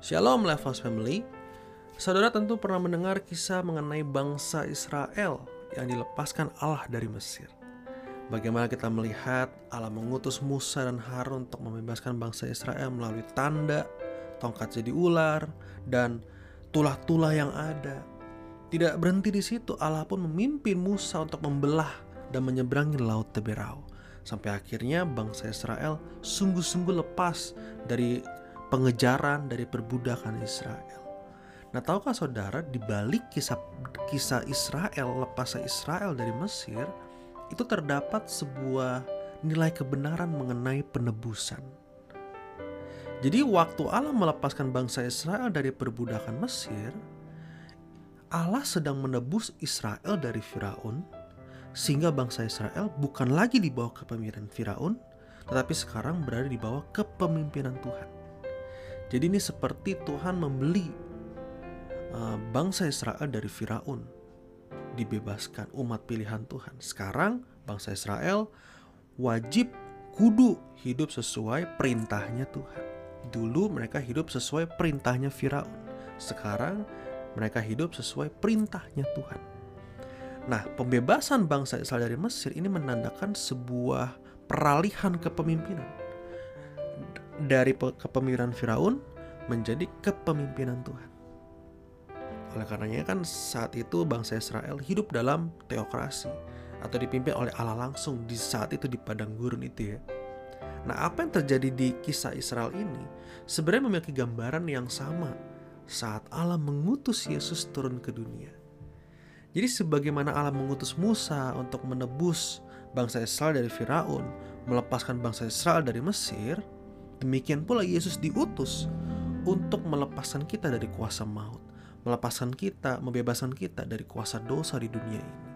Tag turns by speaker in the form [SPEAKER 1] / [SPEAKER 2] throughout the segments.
[SPEAKER 1] Shalom Levels Family. Saudara tentu pernah mendengar kisah mengenai bangsa Israel yang dilepaskan Allah dari Mesir. Bagaimana kita melihat Allah mengutus Musa dan Harun untuk membebaskan bangsa Israel melalui tanda, tongkat jadi ular, dan tulah-tulah yang ada. Tidak berhenti di situ, Allah pun memimpin Musa untuk membelah dan menyeberangi Laut Teberau. Sampai akhirnya bangsa Israel sungguh-sungguh lepas dari pengejaran dari perbudakan Israel. Nah, tahukah saudara di balik kisah kisah Israel lepasnya Israel dari Mesir itu terdapat sebuah nilai kebenaran mengenai penebusan. Jadi waktu Allah melepaskan bangsa Israel dari perbudakan Mesir, Allah sedang menebus Israel dari Firaun sehingga bangsa Israel bukan lagi di bawah kepemimpinan Firaun, tetapi sekarang berada di bawah kepemimpinan Tuhan. Jadi ini seperti Tuhan membeli uh, bangsa Israel dari Firaun, dibebaskan umat pilihan Tuhan. Sekarang bangsa Israel wajib kudu hidup sesuai perintahnya Tuhan. Dulu mereka hidup sesuai perintahnya Firaun. Sekarang mereka hidup sesuai perintahnya Tuhan. Nah, pembebasan bangsa Israel dari Mesir ini menandakan sebuah peralihan kepemimpinan dari kepemimpinan Firaun menjadi kepemimpinan Tuhan. Oleh karenanya kan saat itu bangsa Israel hidup dalam teokrasi atau dipimpin oleh Allah langsung di saat itu di padang gurun itu ya. Nah, apa yang terjadi di kisah Israel ini sebenarnya memiliki gambaran yang sama saat Allah mengutus Yesus turun ke dunia. Jadi sebagaimana Allah mengutus Musa untuk menebus bangsa Israel dari Firaun, melepaskan bangsa Israel dari Mesir, Demikian pula Yesus diutus untuk melepaskan kita dari kuasa maut, melepaskan kita, membebaskan kita dari kuasa dosa di dunia ini.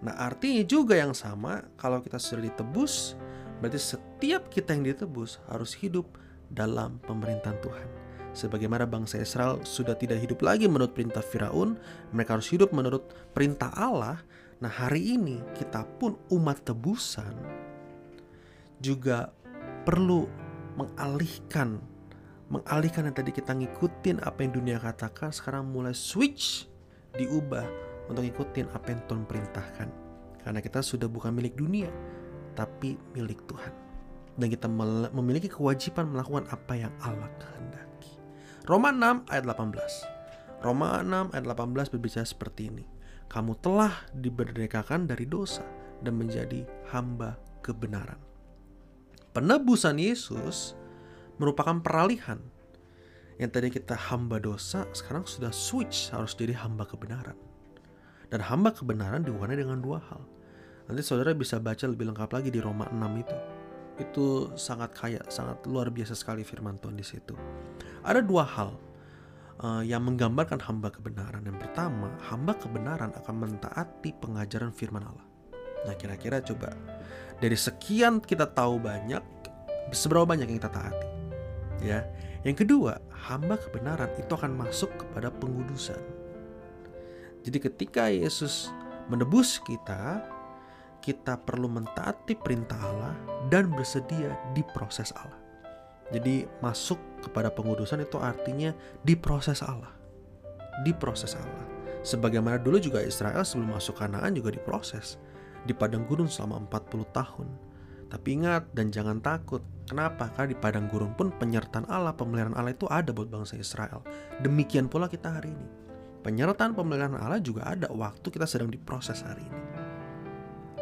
[SPEAKER 1] Nah, artinya juga yang sama, kalau kita sudah ditebus, berarti setiap kita yang ditebus harus hidup dalam pemerintahan Tuhan. Sebagaimana bangsa Israel sudah tidak hidup lagi menurut perintah Firaun, mereka harus hidup menurut perintah Allah. Nah, hari ini kita pun umat tebusan juga perlu mengalihkan mengalihkan yang tadi kita ngikutin apa yang dunia katakan sekarang mulai switch diubah untuk ngikutin apa yang Tuhan perintahkan. Karena kita sudah bukan milik dunia tapi milik Tuhan. Dan kita memiliki kewajiban melakukan apa yang Allah kehendaki. Roma 6 ayat 18 Roma 6 ayat 18 berbicara seperti ini. Kamu telah diberdekakan dari dosa dan menjadi hamba kebenaran penebusan Yesus merupakan peralihan. Yang tadi kita hamba dosa, sekarang sudah switch harus jadi hamba kebenaran. Dan hamba kebenaran diwarnai dengan dua hal. Nanti saudara bisa baca lebih lengkap lagi di Roma 6 itu. Itu sangat kaya, sangat luar biasa sekali firman Tuhan di situ. Ada dua hal uh, yang menggambarkan hamba kebenaran. Yang pertama, hamba kebenaran akan mentaati pengajaran firman Allah. Nah, kira-kira coba dari sekian kita tahu banyak, seberapa banyak yang kita taati? Ya. Yang kedua, hamba kebenaran itu akan masuk kepada pengudusan. Jadi ketika Yesus menebus kita, kita perlu mentaati perintah Allah dan bersedia di proses Allah. Jadi masuk kepada pengudusan itu artinya di proses Allah. Di proses Allah. Sebagaimana dulu juga Israel sebelum masuk Kanaan juga diproses di padang gurun selama 40 tahun. Tapi ingat dan jangan takut. Kenapa? Karena di padang gurun pun penyertaan Allah, pemeliharaan Allah itu ada buat bangsa Israel. Demikian pula kita hari ini. Penyertaan pemeliharaan Allah juga ada waktu kita sedang diproses hari ini.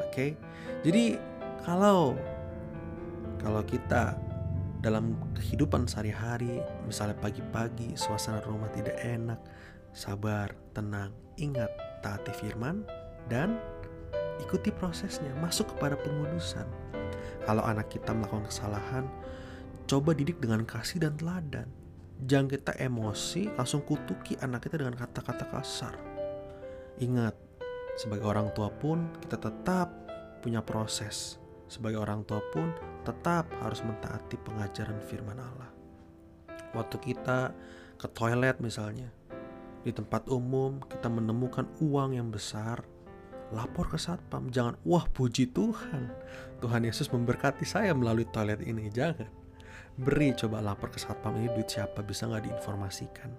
[SPEAKER 1] Oke. Jadi kalau kalau kita dalam kehidupan sehari-hari, misalnya pagi-pagi suasana rumah tidak enak, sabar, tenang, ingat taati firman dan ikuti prosesnya, masuk kepada pengudusan. Kalau anak kita melakukan kesalahan, coba didik dengan kasih dan teladan. Jangan kita emosi, langsung kutuki anak kita dengan kata-kata kasar. Ingat, sebagai orang tua pun kita tetap punya proses. Sebagai orang tua pun tetap harus mentaati pengajaran firman Allah. Waktu kita ke toilet misalnya, di tempat umum kita menemukan uang yang besar, lapor ke satpam. Jangan, wah puji Tuhan. Tuhan Yesus memberkati saya melalui toilet ini. Jangan. Beri coba lapor ke satpam ini duit siapa bisa nggak diinformasikan.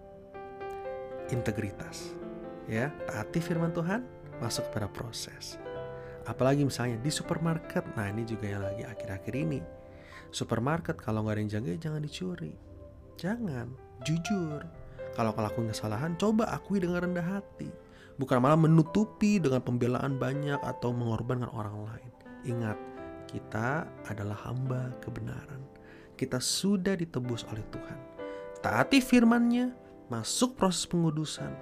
[SPEAKER 1] Integritas, ya taati firman Tuhan, masuk pada proses. Apalagi misalnya di supermarket, nah ini juga yang lagi akhir-akhir ini. Supermarket kalau nggak ada yang jaga jangan dicuri. Jangan, jujur. Kalau ngelakuin kesalahan, coba akui dengan rendah hati. Bukan malah menutupi dengan pembelaan banyak atau mengorbankan orang lain. Ingat, kita adalah hamba kebenaran. Kita sudah ditebus oleh Tuhan. Taati firman-Nya, masuk proses pengudusan,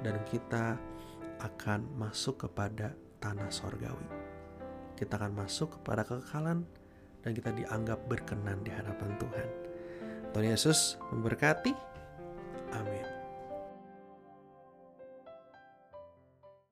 [SPEAKER 1] dan kita akan masuk kepada tanah sorgawi. Kita akan masuk kepada kekekalan dan kita dianggap berkenan di hadapan Tuhan. Tuhan Yesus memberkati. Amin.